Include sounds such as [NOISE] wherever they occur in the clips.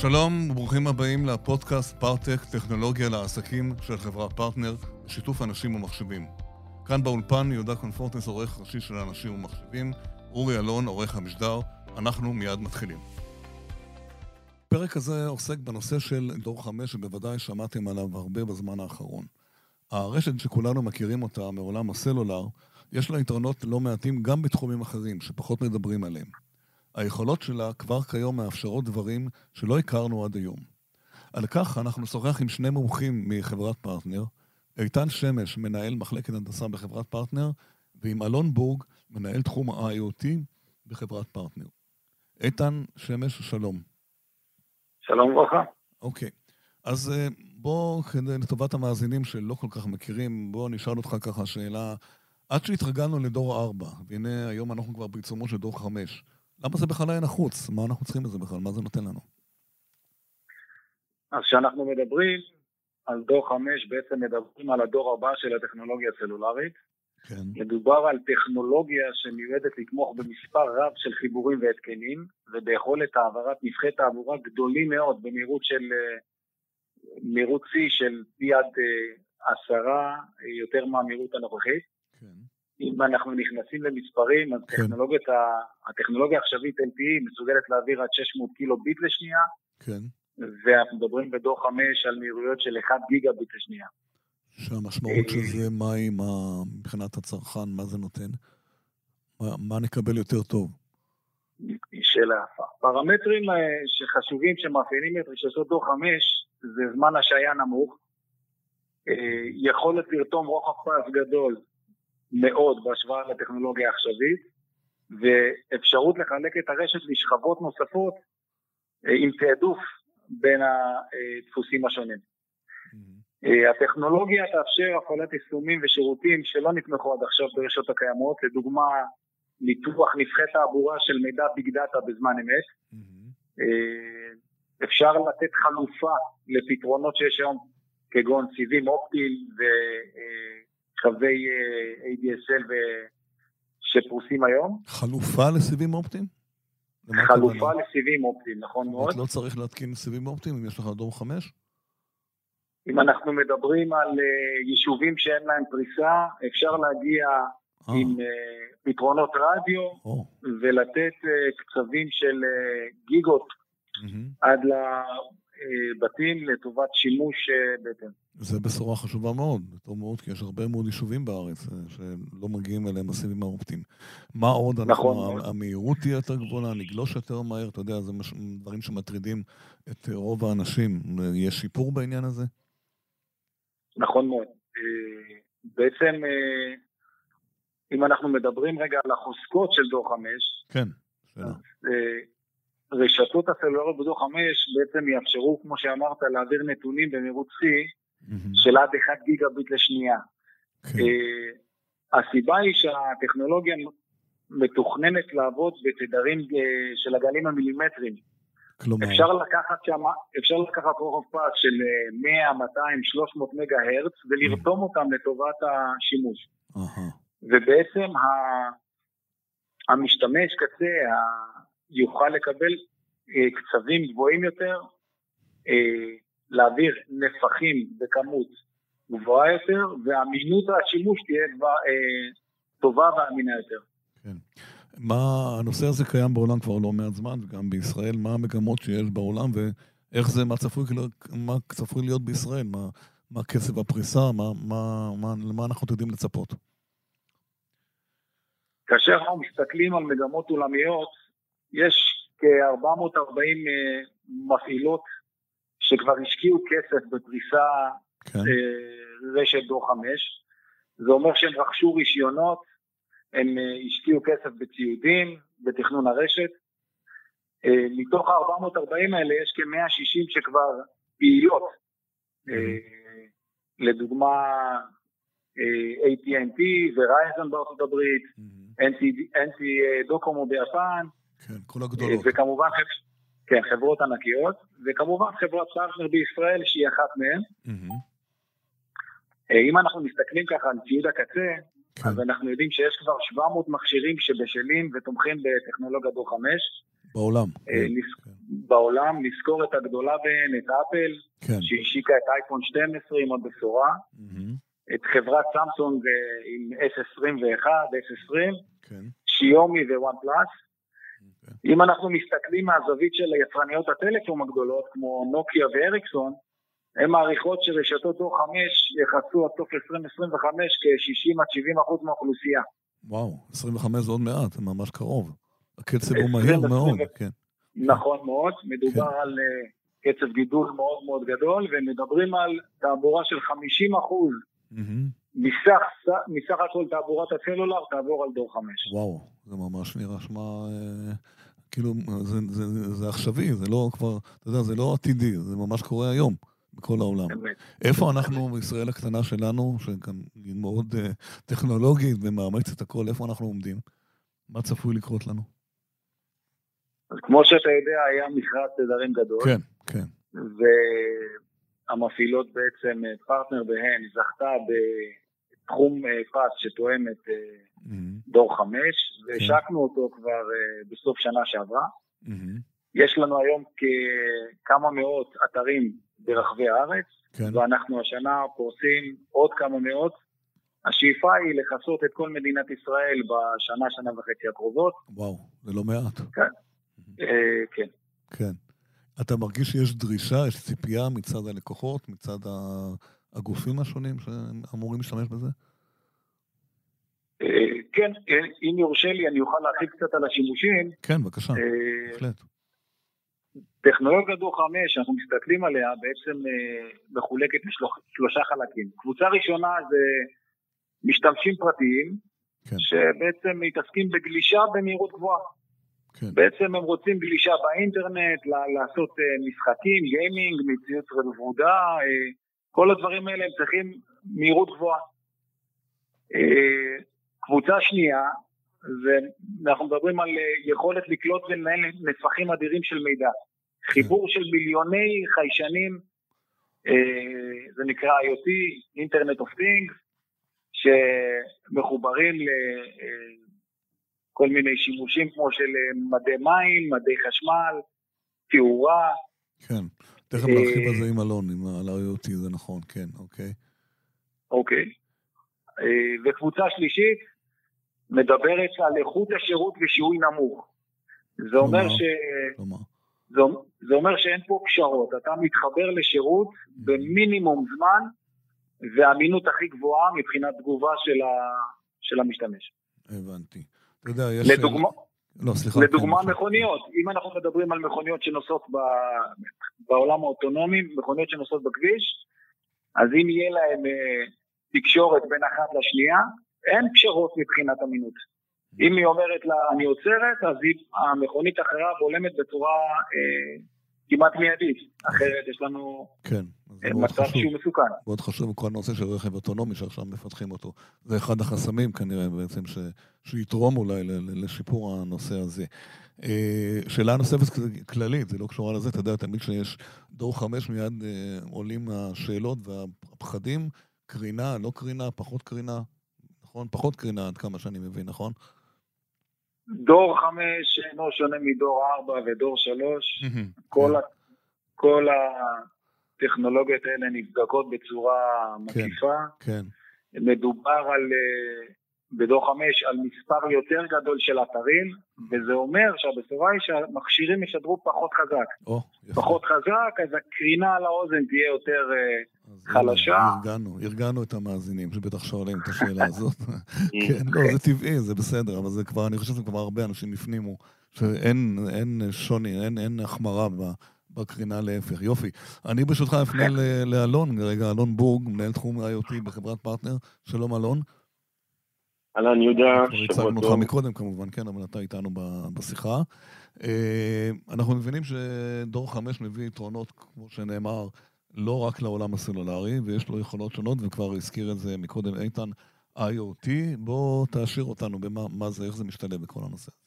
שלום וברוכים הבאים לפודקאסט פארטק, טכנולוגיה לעסקים של חברת פרטנר, בשיתוף אנשים ומחשבים. כאן באולפן יהודה קונפורטנס, עורך ראשי של אנשים ומחשבים, אורי אלון, עורך המשדר, אנחנו מיד מתחילים. הפרק הזה עוסק בנושא של דור חמש, שבוודאי שמעתם עליו הרבה בזמן האחרון. הרשת שכולנו מכירים אותה מעולם הסלולר, יש לה יתרונות לא מעטים גם בתחומים אחרים, שפחות מדברים עליהם. היכולות שלה כבר כיום מאפשרות דברים שלא הכרנו עד היום. על כך אנחנו נשוחח עם שני מומחים מחברת פרטנר, איתן שמש, מנהל מחלקת הנדסה בחברת פרטנר, ועם אלון בורג, מנהל תחום ה-IoT בחברת פרטנר. איתן שמש, שלום. שלום וברכה. אוקיי. אז אה, בוא, לטובת המאזינים שלא כל כך מכירים, בוא נשאל אותך ככה שאלה. עד שהתרגלנו לדור 4, והנה היום אנחנו כבר בעיצומו של דור 5, למה זה בכלל היה נחוץ? מה אנחנו צריכים לזה בכלל? מה זה נותן לנו? אז כשאנחנו מדברים על דור 5, בעצם מדברים על הדור הבא של הטכנולוגיה הסלולרית. כן. מדובר על טכנולוגיה שמיועדת לתמוך במספר רב של חיבורים והתקנים, וביכולת העברת נבחי תעבורה גדולים מאוד במהירות של אה, מהירות שיא של פי עד אה, עשרה אה, יותר מהמהירות הנוכחית. כן. אם אנחנו נכנסים למספרים, אז כן. טכנולוגיית, הטכנולוגיה העכשווית LTE מסוגלת להעביר עד 600 קילו ביט לשנייה. כן. ואנחנו מדברים בדור 5 על מהירויות של 1 גיגה ביט לשנייה. שהמשמעות של זה, מה היא, מה, מבחינת הצרכן, מה זה נותן? מה, מה נקבל יותר טוב? שאלה יפה. פרמטרים אה, שחשובים שמאפיינים את רשתות דור 5 זה זמן השעיה נמוך, אה, יכולת לרתום רוחב פס גדול מאוד בהשוואה לטכנולוגיה העכשווית, ואפשרות לחלק את הרשת לשכבות נוספות אה, עם תעדוף בין הדפוסים השונים. Mm-hmm. הטכנולוגיה תאפשר הפעלת יישומים ושירותים שלא נתמכו עד עכשיו ברשתות הקיימות, לדוגמה ניתוח נבחי תעבורה של מידע ביג דאטה בזמן אמת. Mm-hmm. אפשר לתת חלופה לפתרונות שיש היום, כגון סיבים אופטיים וקווי ADSL שפרוסים היום. חלופה לסיבים אופטיים? חלופה לסיבים אופטיים, נכון מאוד. לא צריך להתקין סיבים אופטיים אם יש לך דור חמש? אם אנחנו מדברים על uh, יישובים שאין להם פריסה, אפשר להגיע oh. עם פתרונות רדיו. ולתת קצבים של גיגות. עד לבתים לטובת שימוש בהתאם. זה בשורה חשובה מאוד, טוב מאוד, כי יש הרבה מאוד יישובים בארץ אה, שלא מגיעים אליהם הסיבים האופטיים. מה עוד? נכון. אנחנו, המהירות תהיה יותר גבוהה, נגלוש יותר מהר, אתה יודע, זה מש, דברים שמטרידים את רוב האנשים. יש שיפור בעניין הזה? נכון מאוד. אה, בעצם, אה, אם אנחנו מדברים רגע על החוזקות של דור 5, כן, שאלה. רשתות הסלולריות בדור 5 בעצם יאפשרו, כמו שאמרת, להעביר נתונים במהירות שיא של עד 1 גיגה ביט לשנייה. כן. Uh, הסיבה היא שהטכנולוגיה מתוכננת לעבוד בתדרים uh, של הגלים המילימטריים. כלומר... אפשר לקחת שם, אפשר לקחת רוחב פס של 100, 200, 300 מגה הרץ ולרתום אותם לטובת השימוש. ובעצם ה... המשתמש קצה יוכל לקבל uh, קצבים גבוהים יותר, uh, להעביר נפחים בכמות גבוהה יותר, ואמינות השימוש תהיה דבר, אה, טובה ואמינה יותר. כן. מה, הנושא הזה קיים בעולם כבר לא מעט זמן, וגם בישראל, מה המגמות שיש בעולם, ואיך זה, מה צפוי, מה צפוי להיות בישראל, מה, מה קצב הפריסה, מה, מה, מה, למה אנחנו יודעים לצפות. כאשר אנחנו מסתכלים על מגמות עולמיות, יש כ-440 אה, מפעילות שכבר השקיעו כסף בפריסה כן. אה, רשת דור 5. זה אומר שהם רכשו רישיונות, הם אה, השקיעו כסף בציודים, בתכנון הרשת. מתוך ה-440 האלה יש כ-160 שכבר פעילות. Mm-hmm. לדוגמה, AT&T Verizon בארצות הברית. NT דוקומו ביפן. כן, כל הגדולות. וכמובן כן, חברות ענקיות, וכמובן חברת פרטנר בישראל שהיא אחת מהן. Mm-hmm. אם אנחנו מסתכלים ככה על ציוד הקצה, כן. אז אנחנו יודעים שיש כבר 700 מכשירים שבשלים ותומכים בטכנולוגיה דור 5. בעולם. אה, כן. בעולם, נזכור את הגדולה בהן, את אפל, כן. שהשיקה את אייפון 12 עם הבשורה, mm-hmm. את חברת סמסונג אה, עם S21, S20, כן. שיומי ווואן פלאס. אם אנחנו מסתכלים מהזווית של יצרניות הטלפון הגדולות, כמו נוקיה ואריקסון, הן מעריכות שרשתות דור 5 יחסו עד סוף 2025 כ-60 עד 70 אחוז מהאוכלוסייה. וואו, 25 זה עוד מעט, זה ממש קרוב. הקצב הוא מהיר מאוד, כן. נכון מאוד, מדובר כן. על uh, קצב גידול מאוד מאוד גדול, ומדברים על תעבורה של 50 אחוז mm-hmm. מסך, מסך הכל תעבורת הסלולר תעבור על דור 5. וואו, זה ממש נראה שמע... כאילו, זה, זה, זה, זה עכשווי, זה לא כבר, אתה יודע, זה לא עתידי, זה ממש קורה היום. בכל העולם. באמת. איפה אנחנו, בישראל הקטנה שלנו, שכאן היא מאוד uh, טכנולוגית ומאמצת הכל, איפה אנחנו עומדים? מה צפוי לקרות לנו? אז כמו שאתה יודע, היה מכרז תדרים גדול. כן, כן. והמפעילות בעצם, אה, פרטנר בהן, זכתה בתחום אה, פס שתואם את mm-hmm. דור חמש. והשקנו אותו כבר בסוף שנה שעברה. יש לנו היום כמה מאות אתרים ברחבי הארץ, כן. ואנחנו השנה פורסים עוד כמה מאות. השאיפה היא לכסות את כל מדינת ישראל בשנה, שנה וחצי הקרובות. וואו, זה לא מעט. כן. אה, כן. כן. אתה מרגיש שיש דרישה, יש ציפייה מצד הלקוחות, מצד הגופים השונים שאמורים להשתמש בזה? אה, כן, אה, אם יורשה לי, אני אוכל להרחיב קצת על השימושים. כן, בבקשה, בהחלט. טכנולוגיה דור חמש, שאנחנו מסתכלים עליה, בעצם אה, מחולקת לשלושה חלקים. קבוצה ראשונה זה משתמשים פרטיים, כן. שבעצם מתעסקים בגלישה במהירות גבוהה. כן. בעצם הם רוצים גלישה באינטרנט, לעשות אה, משחקים, גיימינג, מציאות רבודה, אה, כל הדברים האלה הם צריכים מהירות גבוהה. קבוצה שנייה, ואנחנו מדברים על יכולת לקלוט ולנהל נפחים אדירים של מידע. חיבור של מיליוני חיישנים, אה, זה נקרא IoT, Internet of Things, שמחוברים לכל אה, מיני שימושים כמו של אה, מדי מים, מדי חשמל, תאורה. כן, תכף נרחיב על זה עם אלון, על ה-IoT, זה נכון, כן, אוקיי. אוקיי. וקבוצה שלישית מדברת על איכות השירות ושיהוי נמוך. זה אומר ש... כלומר. זה, זה אומר שאין פה פשרות, אתה מתחבר לשירות במינימום זמן והאמינות הכי גבוהה מבחינת תגובה של, ה, של המשתמש. הבנתי. אתה יודע, יש... לדוגמה, לא, סליחה. לדוגמה כן, מכוניות, אם אנחנו מדברים על מכוניות שנוסעות ב, בעולם האוטונומי, מכוניות שנוסעות בכביש, אז אם יהיה להם אה, תקשורת בין אחת לשנייה, אין פשרות מבחינת אמינות. אם היא אומרת לה אני עוצרת, אז היא, המכונית אחריו בולמת בצורה אה, כמעט מיידית, אחרת יש לנו כן, אה, מצב חשוב, שהוא מסוכן. מאוד חשוב כל הנושא של רכב אוטונומי שעכשיו מפתחים אותו. זה אחד החסמים כנראה בעצם ש, שיתרום אולי לשיפור הנושא הזה. אה, שאלה נוספת כללית, זה לא קשורה לזה, אתה יודע תמיד שיש דור חמש מיד אה, עולים השאלות והפחדים, קרינה, לא קרינה, פחות קרינה, נכון? פחות קרינה עד כמה שאני מבין, נכון? דור חמש אינו שונה מדור ארבע ודור שלוש. כל, כן. כל הטכנולוגיות האלה נבדקות בצורה כן, מקיפה. כן. מדובר על, בדור חמש על מספר יותר גדול של אתרים, וזה אומר שהבשורה היא שהמכשירים ישדרו פחות חזק. או, פחות חזק, אז הקרינה על האוזן תהיה יותר אה, חלשה. הרגענו, הרגענו את המאזינים שבטח שואלים את השאלה [LAUGHS] הזאת. כן, לא, זה טבעי, זה בסדר, אבל זה כבר, אני חושב שכבר הרבה אנשים הפנימו שאין אין שוני, אין, אין החמרה ב... בקרינה להפך. יופי. אני ברשותך אפנה לאלון, רגע, אלון בורג, מנהל תחום IoT בחברת פרטנר. שלום אלון. אהלן יהודה, שבוע טוב. הצגנו אותך מקודם כמובן, כן, אבל אתה איתנו בשיחה. אה, אנחנו מבינים שדור 5 מביא יתרונות, כמו שנאמר, לא רק לעולם הסלולרי, ויש לו יכולות שונות, וכבר הזכיר את זה מקודם איתן, IoT. בוא תעשיר אותנו במה זה, איך זה משתלב בכל הנושא הזה.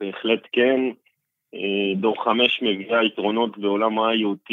בהחלט כן. אה, דור 5 מביאה יתרונות בעולם ה-IoT,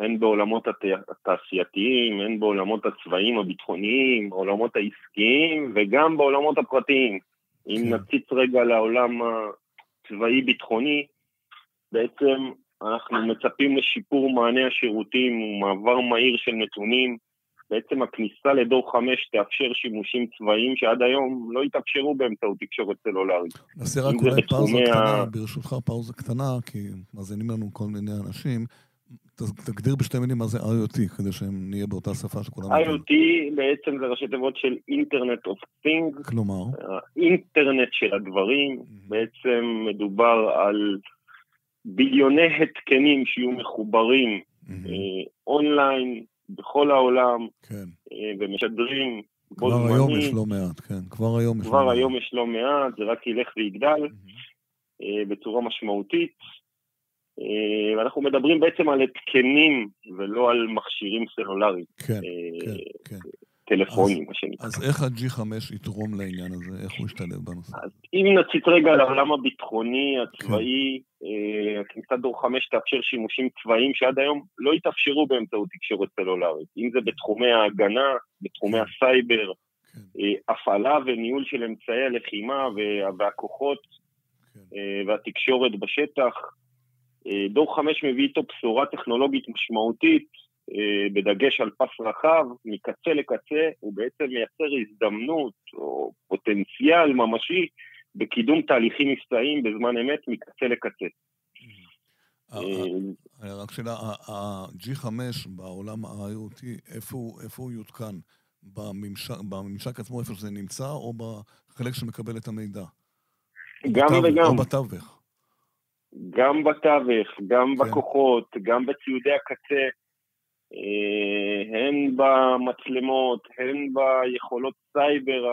הן בעולמות התעשייתיים, הן בעולמות הצבאיים הביטחוניים, בעולמות העסקיים וגם בעולמות הפרטיים. אם כן. נציץ רגע לעולם צבאי ביטחוני, בעצם אנחנו מצפים לשיפור מענה השירותים ומעבר מהיר של נתונים. בעצם הכניסה לדור 5 תאפשר שימושים צבאיים שעד היום לא התאפשרו באמצעות תקשורת סלולרית. נעשה רק אולי פאוזה קטנה, ברשותך פאוזה קטנה, כי מאזינים לנו כל מיני אנשים. תגדיר בשתי מילים מה זה IoT, כדי שנהיה באותה שפה שכולם... IoT בעצם זה ראשי תיבות של אינטרנט אוף Things. כלומר? אינטרנט של הדברים. Mm-hmm. בעצם מדובר על ביליוני התקנים שיהיו מחוברים mm-hmm. אונליין בכל העולם, כן. אה, ומשדרים כבר היום יש לא מעט, כן. כבר היום יש לא מעט. כבר היום יש לא מעט, זה רק ילך ויגדל mm-hmm. בצורה משמעותית. אה, ואנחנו מדברים בעצם על התקנים ולא על מכשירים סלולריים. כן, אה, כן, כן. טלפונים, מה שנקרא. אז איך ה-G5 יתרום לעניין הזה? איך הוא ישתלב בנושא? אז אם נציץ רגע לעולם הביטחוני, הצבאי, כן. הכניסת דור 5 תאפשר שימושים צבאיים שעד היום לא התאפשרו באמצעות תקשורת סלולרית. אם זה בתחומי ההגנה, בתחומי כן. הסייבר, כן. הפעלה וניהול של אמצעי הלחימה והכוחות. והתקשורת בשטח, אה, דור 5 מביא איתו בשורה טכנולוגית משמעותית, אה, בדגש על פס רחב, מקצה לקצה, הוא בעצם מייצר הזדמנות או פוטנציאל ממשי בקידום תהליכים מבצעיים בזמן אמת מקצה לקצה. אה, רק שאלה, ה-G5 בעולם ה-IoT, איפה הוא יותקן? בממשק עצמו, איפה שזה נמצא, או בחלק שמקבל את המידע? גם וגם. או בתווך. גם בתווך, גם כן. בכוחות, גם בציודי הקצה, אה, הן במצלמות, הן ביכולות סייבר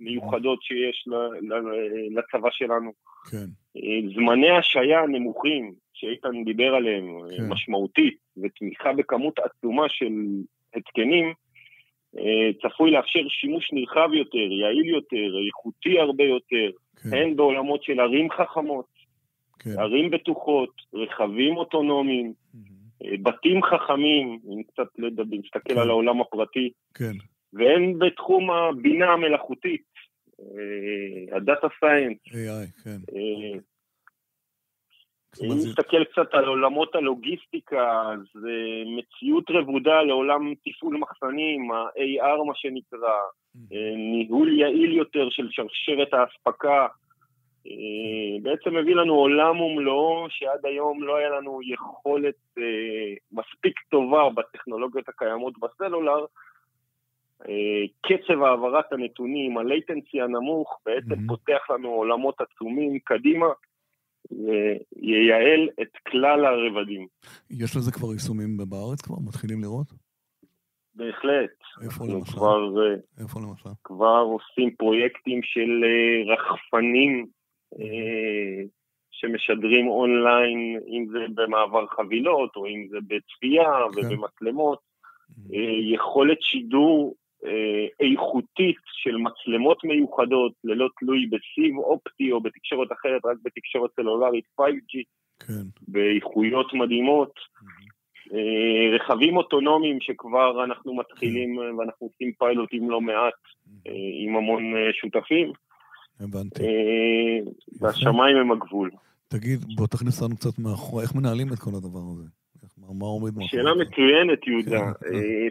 המיוחדות שיש לצבא שלנו. כן. אה, זמני השעיה נמוכים, שאיתן דיבר עליהם, כן. משמעותית, ותמיכה בכמות עצומה של התקנים, אה, צפוי לאפשר שימוש נרחב יותר, יעיל יותר, איכותי הרבה יותר, כן. הן בעולמות של ערים חכמות, כן. ערים בטוחות, רכבים אוטונומיים, mm-hmm. בתים חכמים, אם קצת נסתכל כן. על העולם הפרטי, כן. והן בתחום הבינה המלאכותית, הדאטה סיינס. AI, כן. אה, אם נסתכל קצת על עולמות הלוגיסטיקה, אז מציאות רבודה לעולם תפעול מחסנים, ה-AR מה שנקרא. ניהול יעיל יותר של שרשרת האספקה, אה, בעצם מביא לנו עולם ומלואו שעד היום לא היה לנו יכולת אה, מספיק טובה בטכנולוגיות הקיימות בסלולר. אה, קצב העברת הנתונים, הלייטנסי הנמוך, בעצם mm-hmm. פותח לנו עולמות עצומים קדימה, וייעל את כלל הרבדים. יש לזה כבר יישומים בארץ כבר? מתחילים לראות? בהחלט. איפה למשל? כבר, איפה למשל? כבר עושים פרויקטים של רחפנים אה, שמשדרים אונליין, אם זה במעבר חבילות או אם זה בצפייה כן. ובמצלמות, mm-hmm. אה, יכולת שידור אה, איכותית של מצלמות מיוחדות, ללא תלוי בסיב אופטי או בתקשורת אחרת, רק בתקשורת סלולרית 5G, כן. באיכויות מדהימות. Mm-hmm. רכבים אוטונומיים שכבר אנחנו מתחילים כן. ואנחנו עושים פיילוטים לא מעט mm-hmm. עם המון שותפים. הבנתי. אה, והשמיים הם הגבול. תגיד, בוא תכניס לנו קצת מאחורי, איך מנהלים את כל הדבר הזה? מה עומד מאחורי? שאלה מצוינת, יהודה. כן, אה,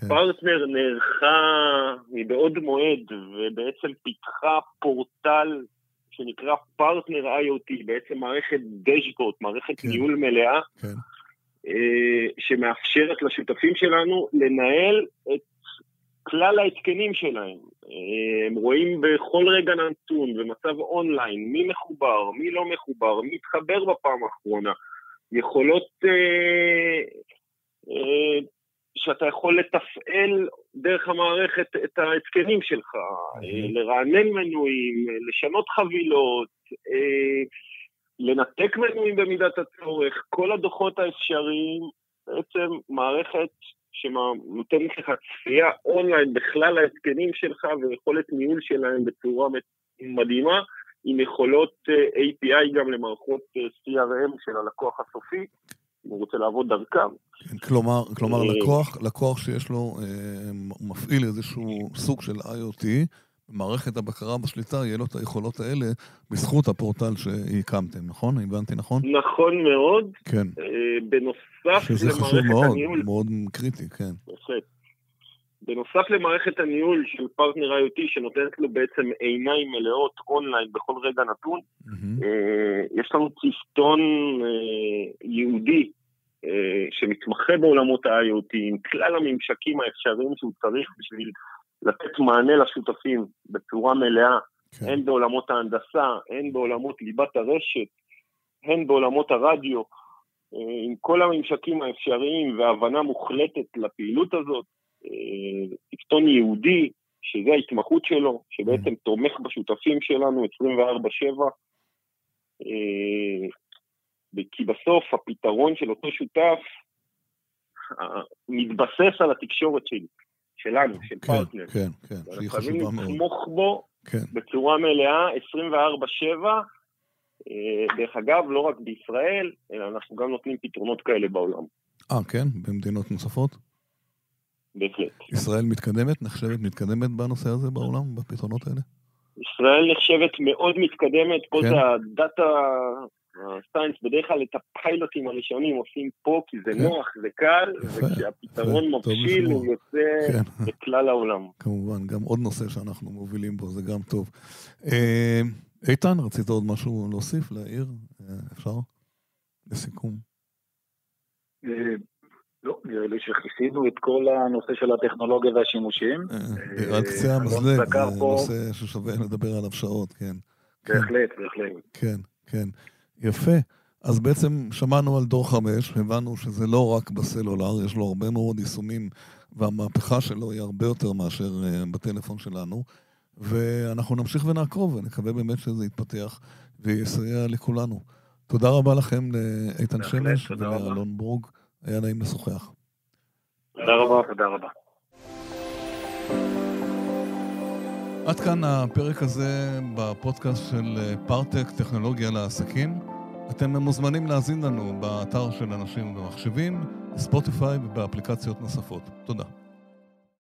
כן. פרטנר נערכה מבעוד מועד, ובעצם פיתחה פורטל שנקרא פרטנר IoT, בעצם מערכת dashboard, מערכת כן. ניהול מלאה, כן. אה, שמאפשרת לשותפים שלנו לנהל את כלל ההתקנים שלהם. הם רואים בכל רגע נתון, במצב אונליין, מי מחובר, מי לא מחובר, מי התחבר בפעם האחרונה. יכולות אה, אה, שאתה יכול לתפעל דרך המערכת את ההתקנים שלך, אה, לרענן מנויים, לשנות חבילות, אה, לנתק מנויים במידת הצורך, כל הדוחות האפשריים, בעצם מערכת שנותנת לך צפייה אונליין בכלל ההתקנים שלך ויכולת ניהול שלהם בצורה מדהימה, עם יכולות אה, API גם למערכות אה, CRM של הלקוח הסופי, אם הוא רוצה לעבוד דרכם. כן, כלומר, כלומר אה, לקוח, לקוח שיש לו, מפעיל איזשהו סוג של IoT, מערכת הבקרה בשליטה, יהיה לו את היכולות האלה בזכות הפורטל שהקמתם, נכון? הבנתי נכון? נכון מאוד. כן. אה, בנוסף שזה חשוב מאוד, מאוד קריטי, כן. בהחלט. בנוסף למערכת הניהול של פרטנר IoT שנותנת לו בעצם עיניים מלאות אונליין בכל רגע נתון, mm-hmm. יש לנו צפתון ייעודי שמתמחה בעולמות ה-IoT עם כלל הממשקים האפשריים שהוא צריך בשביל לתת מענה לשותפים בצורה מלאה, כן. הן בעולמות ההנדסה, הן בעולמות ליבת הרשת, הן בעולמות הרדיו, אה, עם כל הממשקים האפשריים והבנה מוחלטת לפעילות הזאת, אה, יהודי, שזה ההתמחות שלו, שבעצם mm. תומך בשותפים שלנו 24/7, אה, כי בסוף הפתרון של אותו שותף מתבסס על התקשורת שלי. שלנו, של כן, פרטנר. כן, כן, שהיא חשובה מאוד. אנחנו חייבים לתמוך בו כן. בצורה מלאה, 24-7. אה, דרך אגב, לא רק בישראל, אלא אנחנו גם נותנים פתרונות כאלה בעולם. אה, כן? במדינות נוספות? בהחלט. ישראל מתקדמת, נחשבת מתקדמת בנושא הזה בעולם, בפתרונות האלה? ישראל נחשבת מאוד מתקדמת, פה כן. זה הדאטה הסיינס בדרך כלל את הפיילוטים הראשונים עושים פה כי זה כן. נוח, זה קל, וכשהפתרון מבשיל הוא יוצא כן. בכלל העולם. כמובן, גם עוד נושא שאנחנו מובילים בו, זה גם טוב. אה, איתן, רצית עוד משהו להוסיף, להעיר? אה, אפשר? לסיכום. אה, לא, נראה לי שכיסינו את כל הנושא של הטכנולוגיה והשימושים. רק קצה המזלג, זה נושא ששווה לדבר עליו שעות, כן. בהחלט, בהחלט. כן, כן. יפה. אז בעצם שמענו על דור חמש, הבנו שזה לא רק בסלולר, יש לו הרבה מאוד יישומים, והמהפכה שלו היא הרבה יותר מאשר אה, בטלפון שלנו. ואנחנו נמשיך ונעקוב, ונקווה באמת שזה יתפתח ויסייע לכולנו. תודה רבה לכם לאיתן שמש ולאלון בורג, היה נעים לשוחח. תודה רבה. תודה רבה. עד כאן הפרק הזה בפודקאסט של אה, פארטק, טכנולוגיה לעסקים. אתם מוזמנים להאזין לנו באתר של אנשים ומחשבים, בספוטיפיי ובאפליקציות נוספות. תודה.